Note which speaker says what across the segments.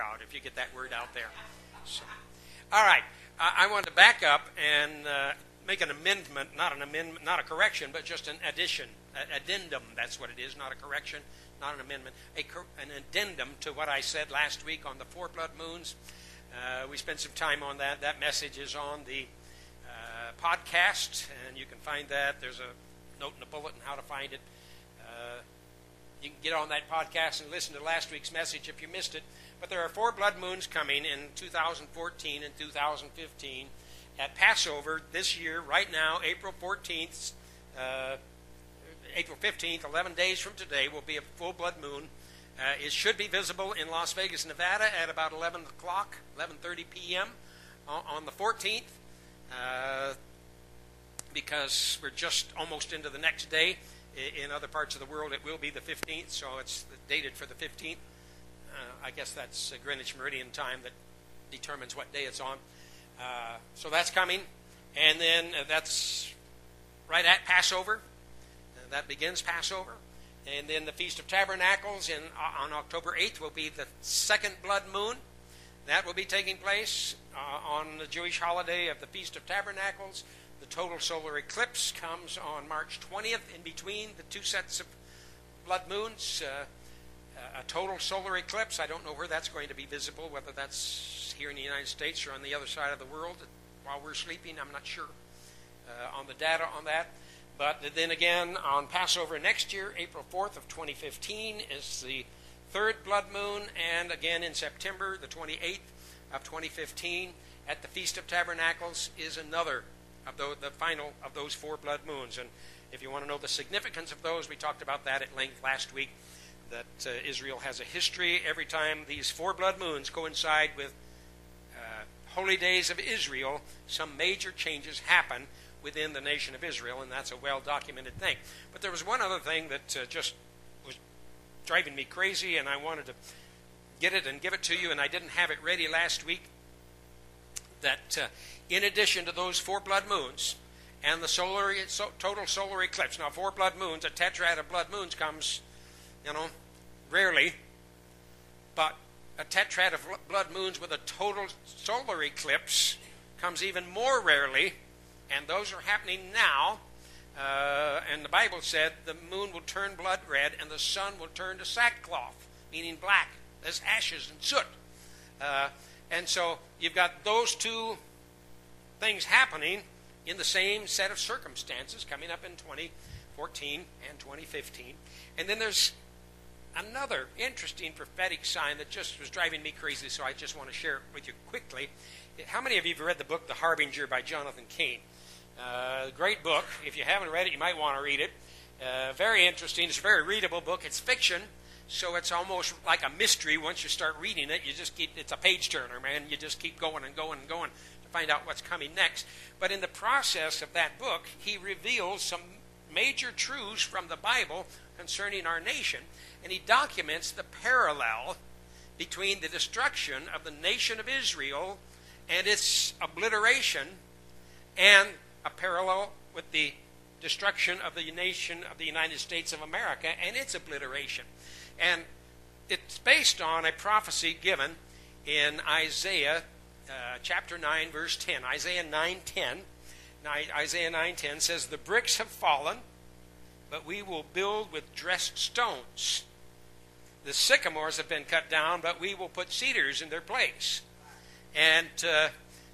Speaker 1: crowd if you get that word out there. So, all right, I, I want to back up and uh, make an amendment, not an amendment, not a correction, but just an addition, addendum. That's what it is, not a correction, not an amendment, a, an addendum to what I said last week on the four blood moons. Uh, we spent some time on that. That message is on the uh, podcast, and you can find that. There's a note in the bulletin how to find it. Uh, you can get on that podcast and listen to last week's message if you missed it. But there are four blood moons coming in 2014 and 2015 at Passover this year, right now, April 14th, uh, April 15th, 11 days from today, will be a full blood moon. Uh, it should be visible in Las Vegas, Nevada at about 11 o'clock, 11.30 p.m. on, the 14th. Uh, because we're just almost into the next day. In other parts of the world, it will be the 15th, so it's dated for the 15th. Uh, I guess that's Greenwich Meridian time that determines what day it's on. Uh, so that's coming. And then uh, that's right at Passover. Uh, that begins Passover. And then the Feast of Tabernacles in, uh, on October 8th will be the second blood moon. That will be taking place uh, on the Jewish holiday of the Feast of Tabernacles. The total solar eclipse comes on March 20th in between the two sets of blood moons. A total solar eclipse. I don't know where that's going to be visible, whether that's here in the United States or on the other side of the world while we're sleeping. I'm not sure uh, on the data on that. But then again, on Passover next year, April 4th of 2015, is the third blood moon, and again in September, the 28th of 2015, at the Feast of Tabernacles, is another of the, the final of those four blood moons. And if you want to know the significance of those, we talked about that at length last week. That uh, Israel has a history. Every time these four blood moons coincide with uh, holy days of Israel, some major changes happen within the nation of Israel, and that's a well documented thing. But there was one other thing that uh, just was driving me crazy, and I wanted to get it and give it to you, and I didn't have it ready last week. That uh, in addition to those four blood moons and the solar, so, total solar eclipse. Now, four blood moons, a tetrad of blood moons comes, you know, rarely, but a tetrad of blood moons with a total solar eclipse comes even more rarely, and those are happening now. Uh, and the Bible said the moon will turn blood red and the sun will turn to sackcloth, meaning black, as ashes and soot. Uh, and so you've got those two things happening in the same set of circumstances coming up in 2014 and 2015. And then there's another interesting prophetic sign that just was driving me crazy, so I just want to share it with you quickly. How many of you have read the book The Harbinger by Jonathan Cain? Uh, great book. If you haven't read it, you might want to read it. Uh, very interesting. It's a very readable book. It's fiction, so it's almost like a mystery. Once you start reading it, you just keep, it's a page turner, man. You just keep going and going and going to find out what's coming next. But in the process of that book, he reveals some major truths from the Bible concerning our nation, and he documents the parallel between the destruction of the nation of Israel and its obliteration, and a parallel with the destruction of the nation of the United States of America and its obliteration. And it's based on a prophecy given in Isaiah uh, chapter 9, verse 10. Isaiah 9.10. Now, Isaiah 9.10 says, The bricks have fallen, but we will build with dressed stones. The sycamores have been cut down, but we will put cedars in their place. And uh,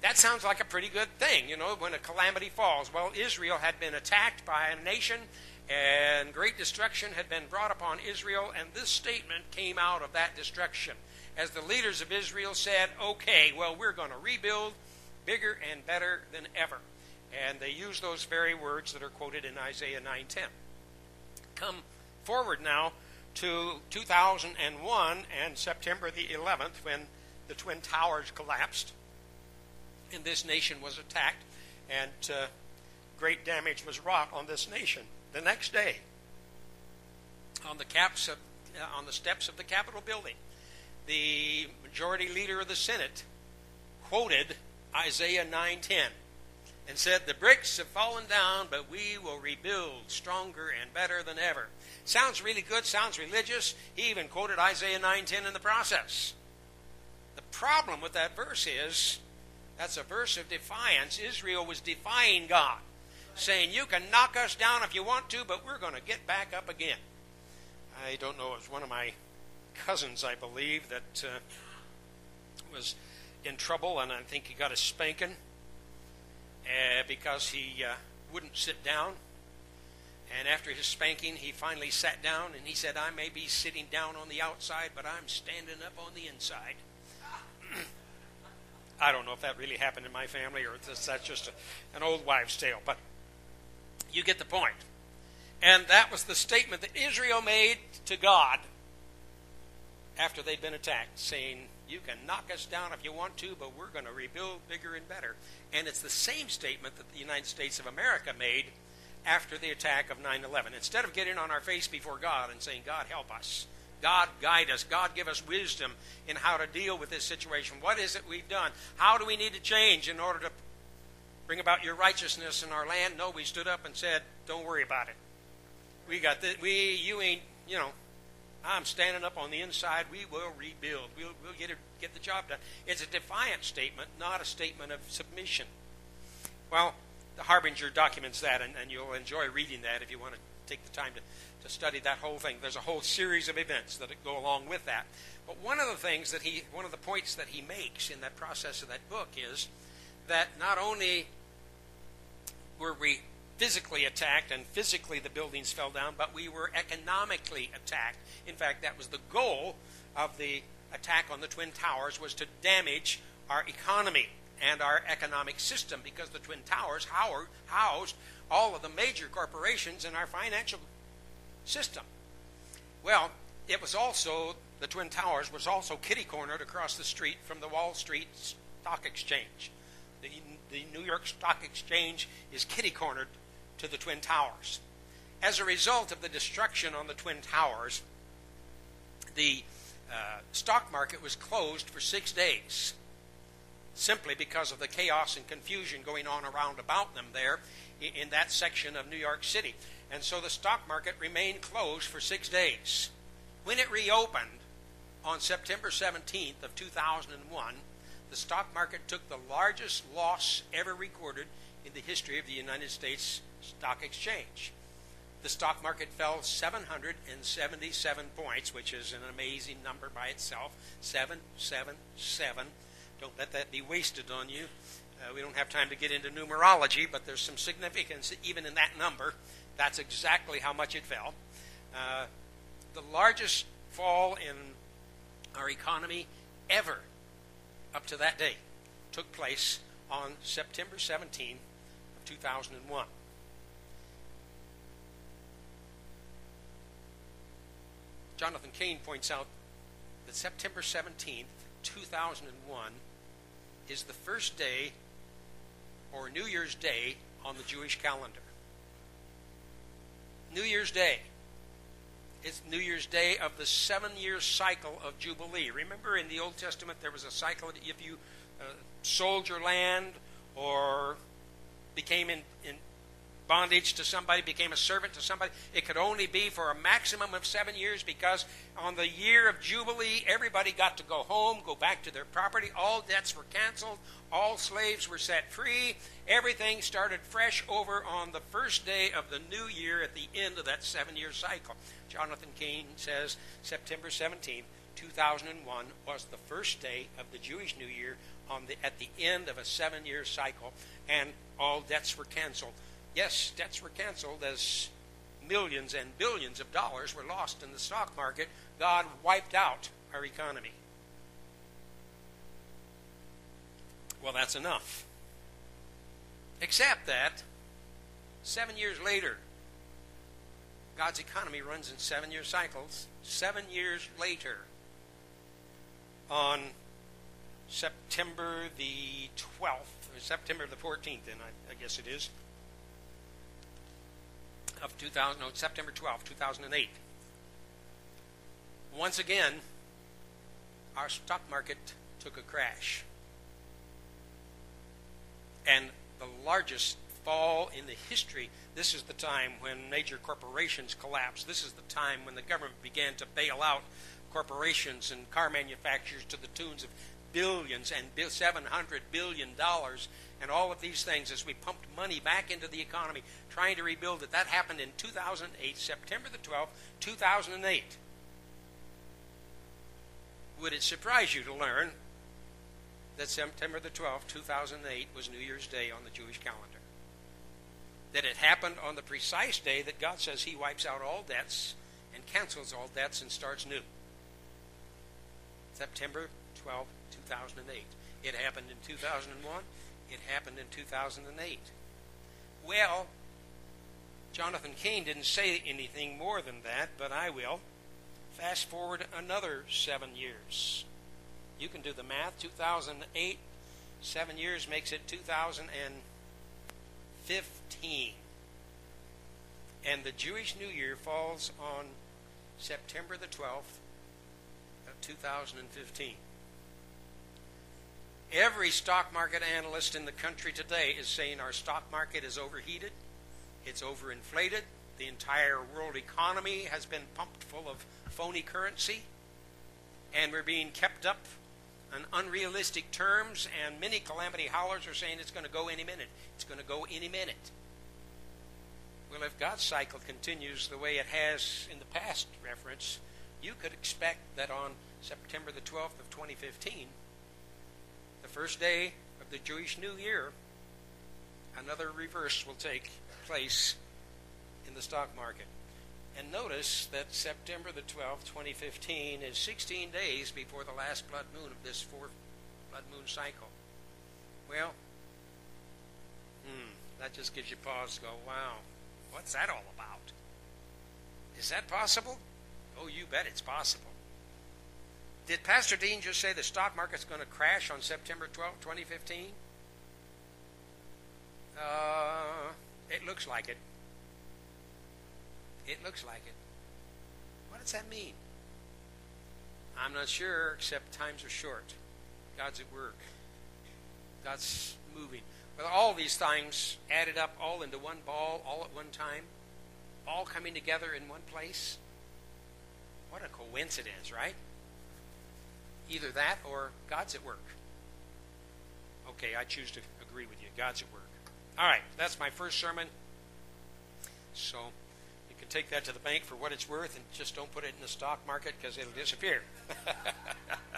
Speaker 1: that sounds like a pretty good thing, you know, when a calamity falls. Well, Israel had been attacked by a nation, and great destruction had been brought upon Israel, and this statement came out of that destruction as the leaders of Israel said, okay, well, we're going to rebuild bigger and better than ever. And they use those very words that are quoted in Isaiah 9:10. Come forward now to 2001 and September the 11th when the Twin Towers collapsed and this nation was attacked and uh, great damage was wrought on this nation. The next day, on the caps of, uh, on the steps of the Capitol building, the majority leader of the Senate quoted Isaiah 9:10 and said, "The bricks have fallen down, but we will rebuild stronger and better than ever." Sounds really good, sounds religious. He even quoted Isaiah 9:10 in the process. The problem with that verse is that's a verse of defiance. Israel was defying God, saying, You can knock us down if you want to, but we're going to get back up again. I don't know, it was one of my cousins, I believe, that uh, was in trouble, and I think he got a spanking uh, because he uh, wouldn't sit down. And after his spanking, he finally sat down and he said, I may be sitting down on the outside, but I'm standing up on the inside. I don't know if that really happened in my family or if that's just a, an old wives' tale, but you get the point. And that was the statement that Israel made to God after they'd been attacked, saying, You can knock us down if you want to, but we're going to rebuild bigger and better. And it's the same statement that the United States of America made after the attack of 9 11. Instead of getting on our face before God and saying, God, help us, God, guide us, God, give us wisdom in how to deal with this situation. What is it we've done? How do we need to change in order to bring about your righteousness in our land? No, we stood up and said, Don't worry about it. We got this. We, you ain't, you know, I'm standing up on the inside. We will rebuild. We'll, we'll get, get the job done. It's a defiant statement, not a statement of submission. Well, the Harbinger documents that, and, and you'll enjoy reading that if you want to take the time to, to study that whole thing. There's a whole series of events that go along with that. But one of the things that he, one of the points that he makes in that process of that book is that not only were we physically attacked and physically the buildings fell down, but we were economically attacked. In fact, that was the goal of the attack on the Twin Towers was to damage our economy and our economic system because the Twin Towers housed all of the major corporations in our financial system. Well, it was also, the Twin Towers was also kitty cornered across the street from the Wall Street Stock Exchange. The, the New York Stock Exchange is kitty cornered to the Twin Towers. As a result of the destruction on the Twin Towers, the uh, stock market was closed for six days simply because of the chaos and confusion going on around about them there in that section of New York City. And so the stock market remained closed for six days. When it reopened on September 17th of 2001, the stock market took the largest loss ever recorded in the history of the United States Stock Exchange. The stock market fell 777 points, which is an amazing number by itself. 777. Don't let that be wasted on you. Uh, we don't have time to get into numerology, but there's some significance even in that number. That's exactly how much it fell. Uh, the largest fall in our economy ever up to that day took place on September 17, 2001. Jonathan Kane points out that September 17th, 2001 is the first day or New Year's Day on the Jewish calendar. New Year's Day. It's New Year's Day of the seven year cycle of Jubilee. Remember in the Old Testament there was a cycle if you uh, sold your land or became in, in bondage to somebody, became a servant to somebody. It could only be for a maximum of seven years because on the year of Jubilee, everybody got to go home, go back to their property. All debts were canceled. All slaves were set free. Everything started fresh over on the first day of the new year at the end of that seven year cycle. Jonathan Kane says September 17th, 2001 was the first day of the Jewish New Year the, at the end of a seven year cycle, and all debts were canceled. Yes, debts were canceled as millions and billions of dollars were lost in the stock market. God wiped out our economy. Well, that's enough. Except that seven years later, God's economy runs in seven year cycles. Seven years later, on September the 12th, or September the 14th, and I, I guess it is, of 2000, no, September 12, 2008. Once again, our stock market took a crash. And the largest fall in the history, this is the time when major corporations collapsed. This is the time when the government began to bail out corporations and car manufacturers to the tunes of billions and 700 billion dollars and all of these things as we pumped money back into the economy trying to rebuild it. That happened in 2008 september the 12th 2008 would it surprise you to learn that september the 12th 2008 was new year's day on the jewish calendar? That it happened on the precise day that god says he wipes out all debts and cancels all debts and starts new september 12 2008. It happened in 2001. It happened in 2008. Well, Jonathan Kane didn't say anything more than that, but I will. Fast forward another seven years. You can do the math. 2008, seven years makes it 2015. And the Jewish New Year falls on September the 12th of 2015. Every stock market analyst in the country today is saying our stock market is overheated, it's overinflated, the entire world economy has been pumped full of phony currency, and we're being kept up on unrealistic terms, and many calamity howlers are saying it's going to go any minute. It's going to go any minute. Well, if God's cycle continues the way it has in the past reference, you could expect that on September the 12th of 2015, the first day of the Jewish New Year, another reverse will take place in the stock market. And notice that September the 12th, 2015, is 16 days before the last blood moon of this fourth blood moon cycle. Well, hmm, that just gives you pause to go, wow, what's that all about? Is that possible? Oh, you bet it's possible. Did Pastor Dean just say the stock market's going to crash on September 12, 2015? Uh, it looks like it. It looks like it. What does that mean? I'm not sure, except times are short. God's at work. God's moving. But all these things added up all into one ball, all at one time, all coming together in one place. What a coincidence, right? Either that or God's at work. Okay, I choose to agree with you. God's at work. All right, that's my first sermon. So you can take that to the bank for what it's worth and just don't put it in the stock market because it'll disappear.